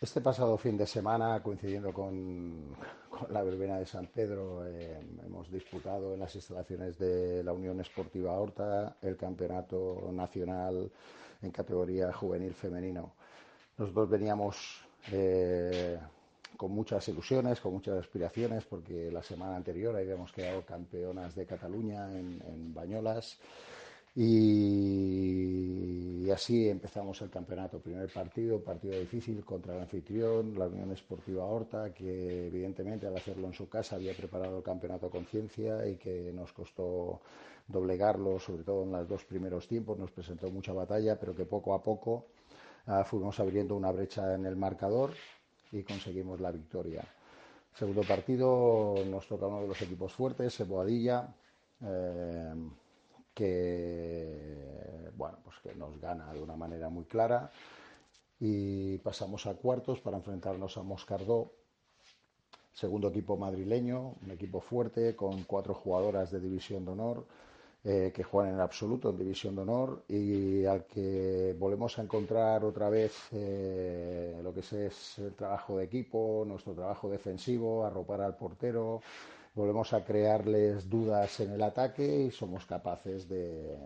Este pasado fin de semana, coincidiendo con, la verbena de San Pedro, eh, hemos disputado en las instalaciones de la Unión Esportiva Horta el campeonato nacional en categoría juvenil femenino. Nosotros veníamos eh, con muchas ilusiones, con muchas aspiraciones, porque la semana anterior habíamos quedado campeonas de Cataluña en, en Bañolas. Y, así empezamos el campeonato. Primer partido, partido difícil contra el anfitrión, la Unión Esportiva Horta, que evidentemente al hacerlo en su casa había preparado el campeonato con ciencia y que nos costó doblegarlo, sobre todo en los dos primeros tiempos. Nos presentó mucha batalla, pero que poco a poco ah, fuimos abriendo una brecha en el marcador y conseguimos la victoria. Segundo partido nos toca uno de los equipos fuertes, Boadilla. Eh, que bueno pues que nos gana de una manera muy clara. Y pasamos a cuartos para enfrentarnos a Moscardó. Segundo equipo madrileño un equipo fuerte con cuatro jugadoras de división de honor eh, que juegan en absoluto en división de honor. Y al que volvemos a encontrar otra vez eh, lo que es el trabajo de equipo nuestro trabajo defensivo arropar al portero volvemos a crearles dudas en el ataque y somos capaces de,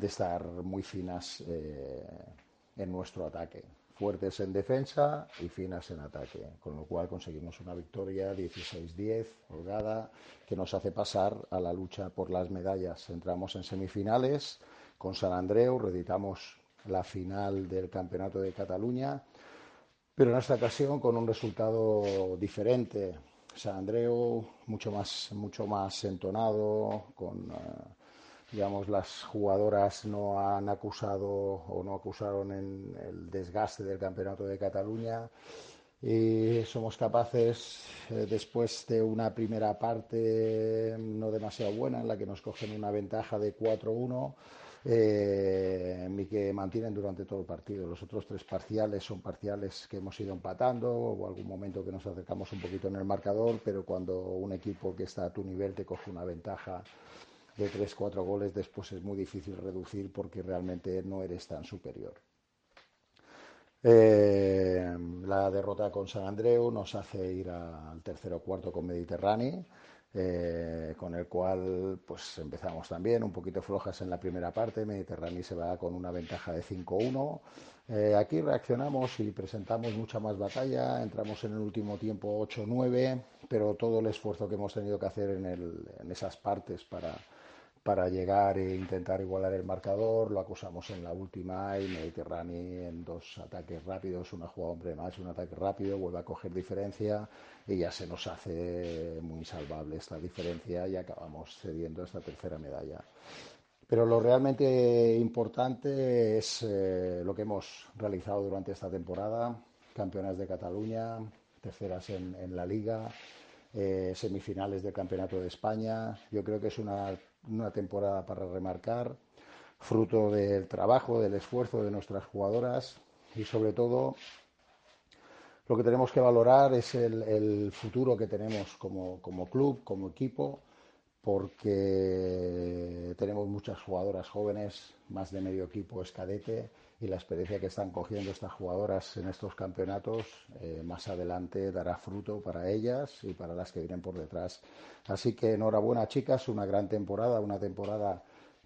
estar muy finas eh, en nuestro ataque. Fuertes en defensa y finas en ataque, con lo cual conseguimos una victoria 16-10, holgada, que nos hace pasar a la lucha por las medallas. Entramos en semifinales con San Andreu, reeditamos la final del Campeonato de Cataluña, pero en esta ocasión con un resultado diferente San Andreu mucho más, mucho más entonado, con eh, digamos las jugadoras no han acusado o no acusaron en el desgaste del campeonato de Cataluña. Y somos capaces eh, después de una primera parte no demasiado buena en la que nos cogen una ventaja de 4-1 eh, y que mantienen durante todo el partido. Los otros tres parciales son parciales que hemos ido empatando o algún momento que nos acercamos un poquito en el marcador, pero cuando un equipo que está a tu nivel te coge una ventaja de tres, cuatro goles, después es muy difícil reducir porque realmente no eres tan superior. Eh, la derrota con San Andreu nos hace ir al tercero cuarto con Mediterráneo eh, con el cual pues empezamos también un poquito flojas en la primera parte, Mediterráneo se va con una ventaja de 5-1. Eh, aquí reaccionamos y presentamos mucha más batalla, entramos en el último tiempo 8-9, pero todo el esfuerzo que hemos tenido que hacer en, en esas partes para, para llegar e intentar igualar el marcador. Lo acusamos en la última y Mediterráneo en dos ataques rápidos, una jugada hombre más, un ataque rápido, vuelve a coger diferencia y ya se nos hace muy salvable esta diferencia y acabamos cediendo esta tercera medalla. Pero lo realmente importante es eh, lo que hemos realizado durante esta temporada, campeonas de Cataluña, terceras en, en la liga, eh, semifinales del Campeonato de España. Yo creo que es una una temporada para remarcar, fruto del trabajo, del esfuerzo de nuestras jugadoras y sobre todo lo que tenemos que valorar es el, futuro que tenemos como, como, club, como equipo, porque tenemos muchas jugadoras jóvenes, más de medio equipo es cadete y la experiencia que están cogiendo estas jugadoras en estos campeonatos eh, más adelante dará fruto para ellas y para las que vienen por detrás. Así que enhorabuena chicas, una gran temporada, una temporada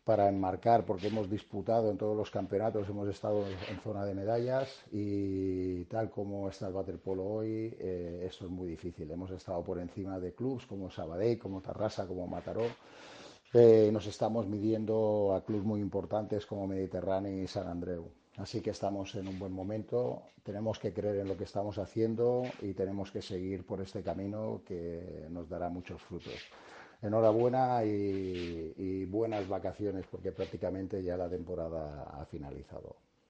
para enmarcar porque hemos disputado en todos los campeonatos, hemos estado en zona de medallas y tal como está el waterpolo hoy, eh, esto es muy difícil. Hemos estado por encima de clubes como Sabadell, como Tarrasa, como Mataró. Eh, nos estamos midiendo a clubes muy importantes como Mediterráneo y San Andreu. Así que estamos en un buen momento, tenemos que creer en lo que estamos haciendo y tenemos que seguir por este camino que nos dará muchos frutos. Enhorabuena y, buenas vacaciones porque prácticamente ya la temporada ha finalizado.